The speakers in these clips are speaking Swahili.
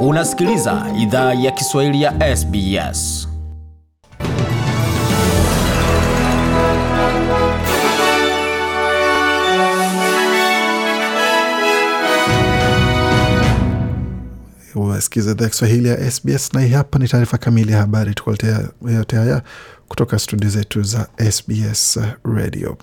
Unasikiliza idhaa ya Kiswahili ya SBS. Wasikiza idhaa ya Kiswahili ya SBS na hii hapa ni taarifa kamili ya habari, tukuletea yote haya kutoka studio zetu za SBS Radio.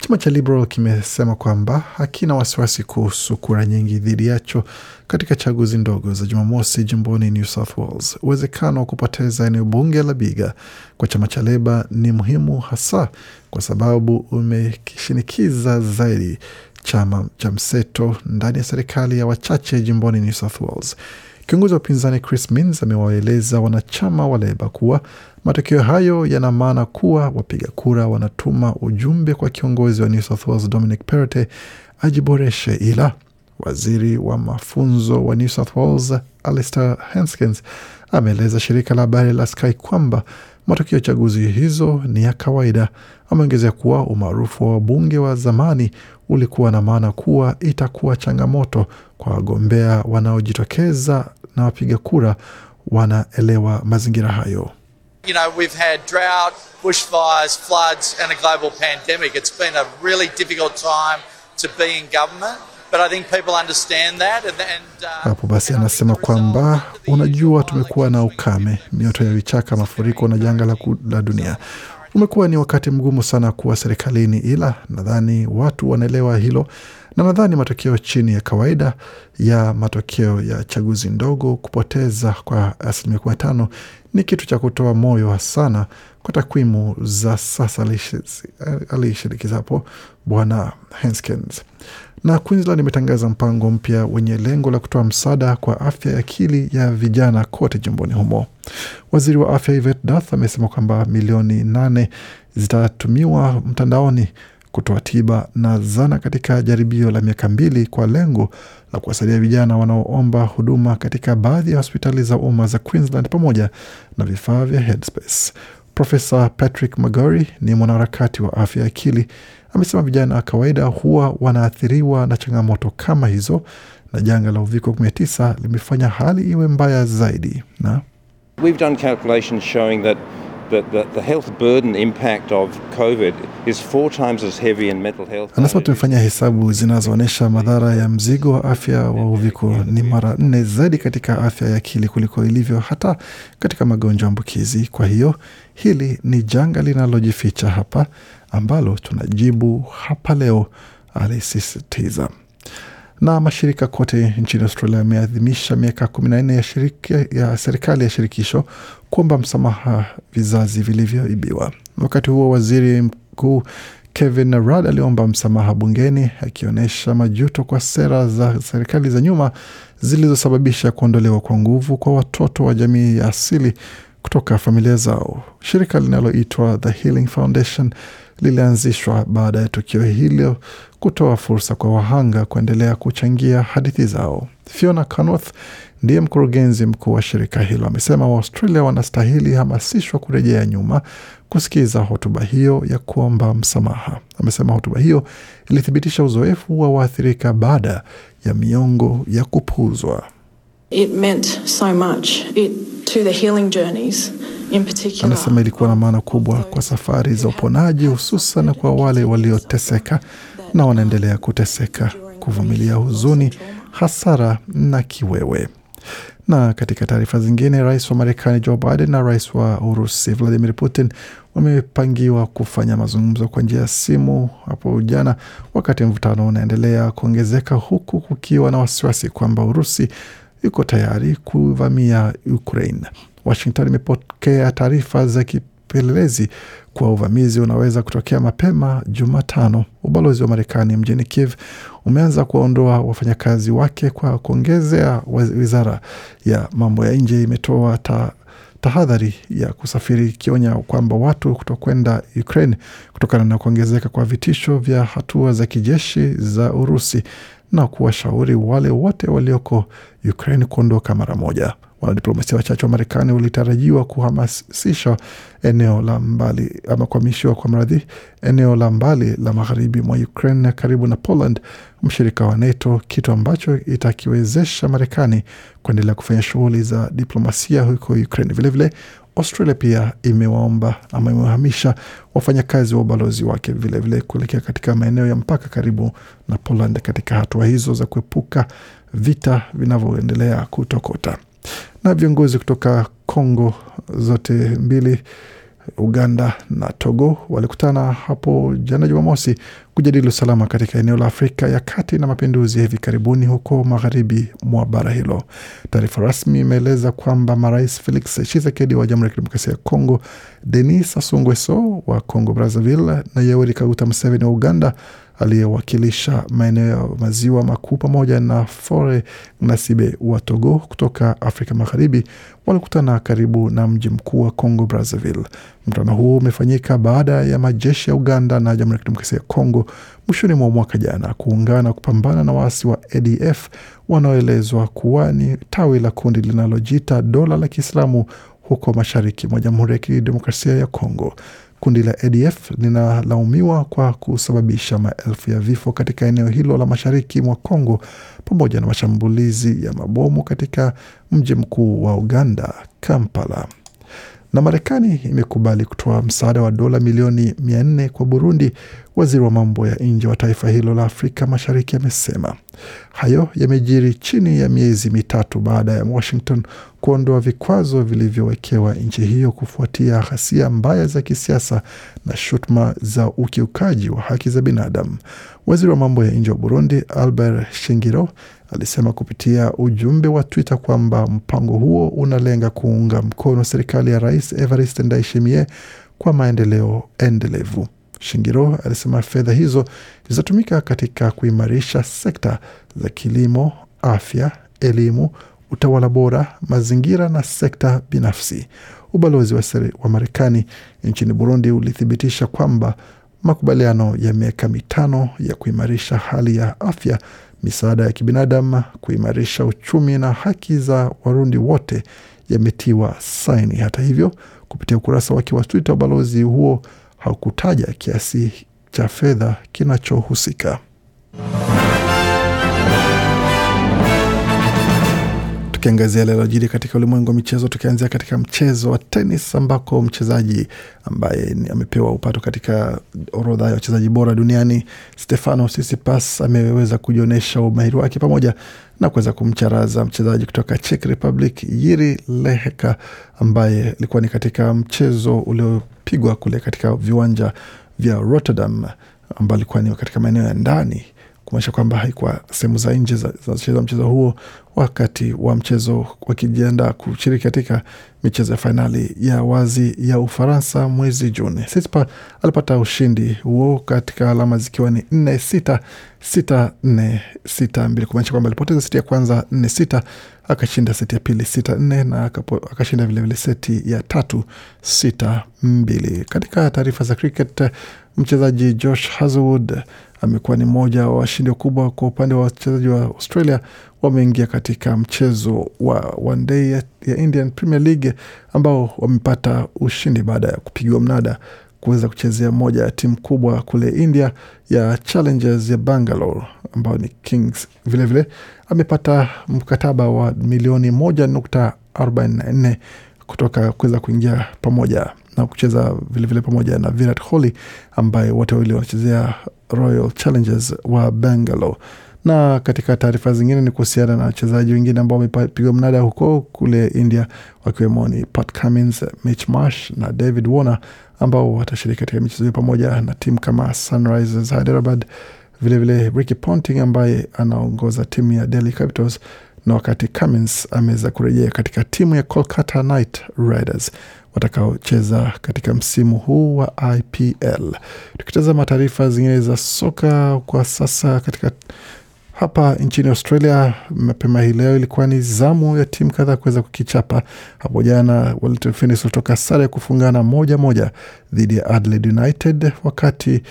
Chama cha Liberal kimesema kwamba hakina wasiwasi kuhusu kura nyingi dhidi yacho katika chaguzi ndogo za Jumamosi jimboni New South Wales. Uwezekano wa kupoteza eneo bunge la Biga kwa chama cha Leba ni muhimu, hasa kwa sababu umekishinikiza zaidi chama cha mseto ndani ya serikali ya wachache jimboni New South Wales. Kiongozi wa upinzani Chris Minns amewaeleza wanachama wa Leba kuwa matokeo hayo yana maana kuwa wapiga kura wanatuma ujumbe kwa kiongozi wa New South Wales Dominic Perrottet ajiboreshe, ila waziri wa mafunzo wa New South Wales Alistair Hanskins ameeleza shirika la habari la Sky kwamba matokeo ya chaguzi hizo ni ya kawaida. Ameongezea kuwa umaarufu wa wabunge wa zamani ulikuwa na maana kuwa itakuwa changamoto kwa wagombea wanaojitokeza na wapiga kura wanaelewa mazingira hayo. You know, we've had drought, bushfires, floods, and a global pandemic. It's been a really difficult time to be in government, but I think people understand that. And, and, uh, Hapo basi anasema kwamba unajua, tumekuwa na ukame, mioto ya vichaka, mafuriko na janga la, la dunia. Umekuwa ni wakati mgumu sana kuwa serikalini, ila nadhani watu wanaelewa hilo, na nadhani matokeo chini ya kawaida ya matokeo ya chaguzi ndogo, kupoteza kwa asilimia kumi na tano ni kitu cha kutoa moyo sana kwa takwimu za sasa, alishi- alishirikiza hapo Bwana Henskens na Queensland imetangaza mpango mpya wenye lengo la kutoa msaada kwa afya ya akili ya vijana kote jimboni humo. Waziri wa afya Yvette Dath amesema kwamba milioni nane zitatumiwa mtandaoni kutoa tiba na zana katika jaribio la miaka mbili kwa lengo la kuwasaidia vijana wanaoomba huduma katika baadhi ya hospitali za umma za Queensland pamoja na vifaa vya Headspace. Profesa Patrick Magori ni mwanaharakati wa afya ya akili. Amesema vijana wa kawaida huwa wanaathiriwa na changamoto kama hizo, na janga la uviko 19 limefanya hali iwe mbaya zaidi. Na We've done calculations showing that the, the, the health burden impact of COVID is four times as heavy in mental health. Anasema tumefanya hesabu zinazoonyesha madhara ya mzigo wa afya wa uviko ni mara nne zaidi katika afya ya akili kuliko ilivyo hata katika magonjwa ambukizi. Kwa hiyo hili ni janga linalojificha hapa ambalo tunajibu hapa leo, alisisitiza. Na mashirika kote nchini Australia yameadhimisha miaka kumi na nne ya, ya serikali ya shirikisho kuomba msamaha vizazi vilivyoibiwa. Wakati huo waziri mkuu Kevin Rudd aliomba msamaha bungeni akionyesha majuto kwa sera za serikali za nyuma zilizosababisha kuondolewa kwa nguvu kwa watoto wa jamii ya asili kutoka familia zao. Shirika linaloitwa The Healing Foundation lilianzishwa baada ya tukio hilo kutoa fursa kwa wahanga kuendelea kuchangia hadithi zao. Fiona Canworth ndiye mkurugenzi mkuu wa shirika hilo, amesema Waaustralia wanastahili hamasishwa kurejea nyuma kusikiza hotuba hiyo ya kuomba msamaha. Amesema hotuba hiyo ilithibitisha uzoefu wa waathirika baada ya miongo ya kupuuzwa. It meant so much it, to the healing journeys in particular. Anasema ilikuwa na maana kubwa kwa safari za uponaji, hususan kwa wale walioteseka na wanaendelea kuteseka, kuvumilia huzuni, hasara na kiwewe. Na katika taarifa zingine, rais wa Marekani Joe Biden na rais wa Urusi Vladimir Putin wamepangiwa kufanya mazungumzo kwa njia ya simu hapo jana, wakati mvutano unaendelea kuongezeka, huku kukiwa na wasiwasi kwamba Urusi iko tayari kuvamia Ukraine. Washington imepokea taarifa za kipelelezi kuwa uvamizi unaweza kutokea mapema Jumatano. Ubalozi wa Marekani mjini Kiev umeanza kuwaondoa wafanyakazi wake kwa kuongezea. Wizara ya mambo ya nje imetoa ta tahadhari ya kusafiri ikionya kwamba watu kutokwenda Ukraine kutokana na kuongezeka kwa vitisho vya hatua za kijeshi za Urusi na kuwashauri wale wote walioko Ukraine kuondoka mara moja. Wanadiplomasia wachache wa Marekani walitarajiwa kuhamasisha eneo la mbali ama kuhamishiwa kwa mradhi eneo la mbali la magharibi mwa Ukraine karibu na Poland, mshirika wa NATO, kitu ambacho itakiwezesha Marekani kuendelea kufanya shughuli za diplomasia huko Ukraine. Vilevile Australia pia imewaomba ama imewahamisha wafanyakazi wa ubalozi wake vilevile kuelekea katika maeneo ya mpaka karibu na Poland katika hatua hizo za kuepuka vita vinavyoendelea kutokota. Na viongozi kutoka Kongo zote mbili Uganda na Togo walikutana hapo jana Jumamosi kujadili usalama katika eneo la Afrika ya kati na mapinduzi ya hivi karibuni huko magharibi mwa bara hilo. Taarifa rasmi imeeleza kwamba marais Felix Tshisekedi wa Jamhuri ya Kidemokrasia ya Kongo, Denis Sassou wa Congo Brazzaville na Yoweri Kaguta Museveni wa Uganda aliyewakilisha maeneo ya maziwa makuu pamoja na Fore Nasibe wa Togo kutoka Afrika Magharibi walikutana karibu na mji mkuu wa Congo Brazzaville. Mkutano huo umefanyika baada ya majeshi ya Uganda na Jamhuri ya Kidemokrasia ya Kongo mwishoni mwa mwaka jana kuungana kupambana na waasi wa ADF wanaoelezwa kuwa ni tawi la kundi linalojiita dola la Kiislamu huko mashariki mwa Jamhuri ya Kidemokrasia ya Kongo. Kundi la ADF linalaumiwa kwa kusababisha maelfu ya vifo katika eneo hilo la mashariki mwa Kongo pamoja na mashambulizi ya mabomu katika mji mkuu wa Uganda, Kampala. Na Marekani imekubali kutoa msaada wa dola milioni mia nne kwa Burundi. Waziri wa mambo ya nje wa taifa hilo la Afrika Mashariki amesema hayo yamejiri chini ya miezi mitatu baada ya Washington kuondoa vikwazo vilivyowekewa nchi hiyo kufuatia ghasia mbaya za kisiasa na shutuma za ukiukaji wa haki za binadamu. Waziri wa mambo ya nje wa Burundi Albert Shingiro alisema kupitia ujumbe wa Twitter kwamba mpango huo unalenga kuunga mkono serikali ya Rais Evariste Ndayishimiye kwa maendeleo endelevu. Shingiro alisema fedha hizo zitatumika katika kuimarisha sekta za kilimo, afya, elimu, utawala bora, mazingira na sekta binafsi. Ubalozi wa, wa Marekani nchini Burundi ulithibitisha kwamba makubaliano ya miaka mitano ya kuimarisha hali ya afya, misaada ya kibinadamu, kuimarisha uchumi na haki za Warundi wote yametiwa saini. Hata hivyo, kupitia ukurasa wake wa Twitter, ubalozi huo haukutaja kiasi cha fedha kinachohusika. Tukiangazia lilojiri katika ulimwengu wa michezo, tukianzia katika mchezo wa tenis ambako mchezaji ambaye amepewa upato katika orodha ya wachezaji bora duniani Stefano Tsitsipas ameweza kujionyesha umahiri wake pamoja na kuweza kumcharaza mchezaji kutoka Czech Republic Yiri Leheka ambaye ilikuwa ni katika mchezo uliopigwa kule katika viwanja vya Rotterdam ambao alikuwa ni katika maeneo ya ndani kumaanisha kwamba haikuwa sehemu za nje za mchezo huo, wakati wa mchezo wakijiandaa kushiriki katika michezo ya fainali ya wazi ya Ufaransa mwezi Juni. Tsitsipas alipata ushindi huo katika alama zikiwa ni nne sita sita nne sita mbili, kumaanisha kwamba alipoteza seti ya kwanza nne sita akashinda seti ya pili sita nne na akashinda vilevile seti ya tatu sita mbili. Katika taarifa za cricket, mchezaji Josh Hazlewood amekuwa ni mmoja wa washindi wakubwa kwa upande wa wachezaji wa Australia. Wameingia katika mchezo wa one day ya, ya Indian Premier League ambao wamepata ushindi baada ya kupigiwa mnada kuweza kuchezea moja ya timu kubwa kule India ya Challengers ya Bangalore ambayo ni Kings. Vilevile vile, amepata mkataba wa milioni moja nukta arobaini na nne kutoka kuweza kuingia pamoja na kucheza vilevile pamoja na Virat Kohli ambaye wote wawili wanachezea Royal Challengers wa Bangalore. Na katika taarifa zingine ni kuhusiana na wachezaji wengine ambao wamepigwa mnada huko kule India, wakiwemo ni Pat Cummins, Mitch Marsh na David Warner ambao watashiriki katika michezo hiyo pamoja na timu kama Sunrisers Hyderabad, vilevile Ricky Ponting ambaye anaongoza timu ya Delhi Capitals na wakati Cummins ameweza kurejea katika timu ya Kolkata Knight Riders watakaocheza katika msimu huu wa IPL. Tukitazama taarifa zingine za soka kwa sasa, katika hapa nchini Australia, mapema hii leo ilikuwa ni zamu ya timu kadhaa kuweza kukichapa. Hapo jana Wellington Phoenix walitoka sare ya kufungana moja moja dhidi ya Adelaide United, wakati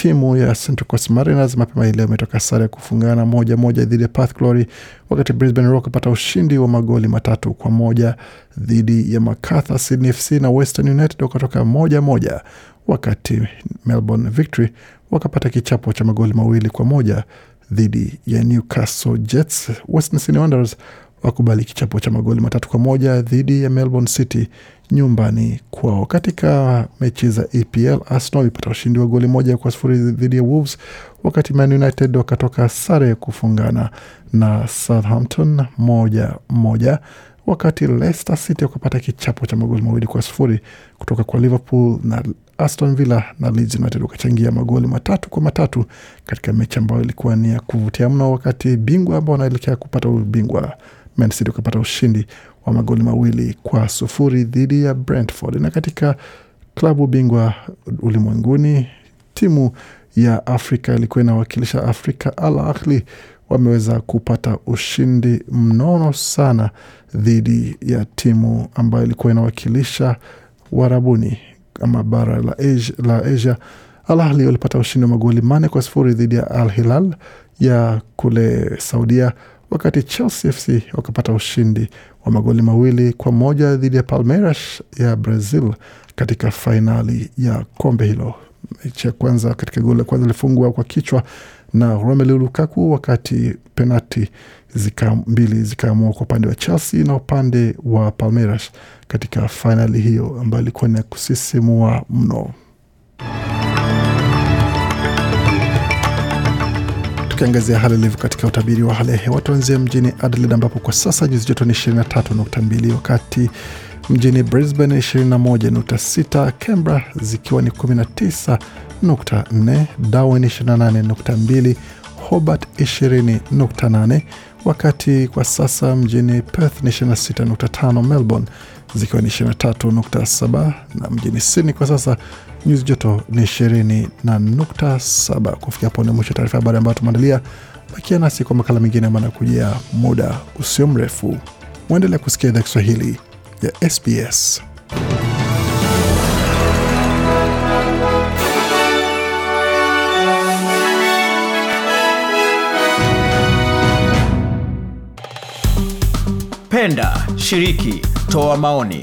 timu ya Central Coast Mariners mapema leo imetoka sare ya kufungana moja moja dhidi ya Perth Glory, wakati Brisbane Roar kupata ushindi wa magoli matatu kwa moja dhidi ya Macarthur. Sydney FC na Western United wakatoka moja moja, wakati Melbourne Victory wakapata kichapo cha magoli mawili kwa moja dhidi ya Newcastle Jets. Western Sydney Wanderers wakubali kichapo cha magoli matatu kwa moja dhidi ya Melbourne City nyumbani kwao. Katika mechi za EPL, Arsenal ilipata ushindi wa goli moja kwa sufuri dhidi ya Wolves, wakati Man United wakatoka sare kufungana na Southampton moja moja, wakati Leicester City wakapata kichapo cha magoli mawili kwa sufuri kutoka kwa Liverpool na Aston Villa na Leeds United wakachangia magoli matatu kwa matatu katika mechi ambayo ilikuwa ni ya kuvutia mno, wakati bingwa ambao wanaelekea kupata ubingwa Man City wakapata ushindi wa magoli mawili kwa sufuri dhidi ya Brentford. Na katika klabu bingwa ulimwenguni, timu ya Afrika ilikuwa inawakilisha Afrika, Al Ahly wameweza kupata ushindi mnono sana dhidi ya timu ambayo ilikuwa inawakilisha Warabuni ama bara la Asia, la Asia. Al Ahly walipata ushindi wa magoli manne kwa sufuri dhidi ya Al Hilal ya kule Saudia, wakati Chelsea FC wakapata ushindi wa magoli mawili kwa moja dhidi ya Palmeiras ya Brazil katika fainali ya kombe hilo. Mechi ya kwanza katika goli la kwanza ilifungwa kwa kichwa na Romelu Lukaku, wakati penati zika mbili zikaamua kwa upande wa Chelsea na upande wa Palmeiras katika fainali hiyo ambayo ilikuwa ni kusisimua mno. Tukiangazia hali ilivyo katika utabiri wa hali ya hewa, tuanzia mjini Adelaide ambapo kwa sasa nyuzi joto ni 23.2, wakati mjini Brisbane 21.6, Canberra zikiwa ni 19.4, Darwin 28.2, Hobart 20.8, wakati kwa sasa mjini Perth ni 26.5, Melbourne zikiwa ni 23.7 na mjini Sydney kwa sasa nyuzi joto ni 20 na nukta saba. Kufikia hapo ni mwisho taarifa habari ambayo tumeandalia. Bakia nasi kwa makala mengine ambayo anakujia muda usio mrefu. Mwendelea kusikia idhaa Kiswahili ya SBS. Penda, shiriki, toa maoni.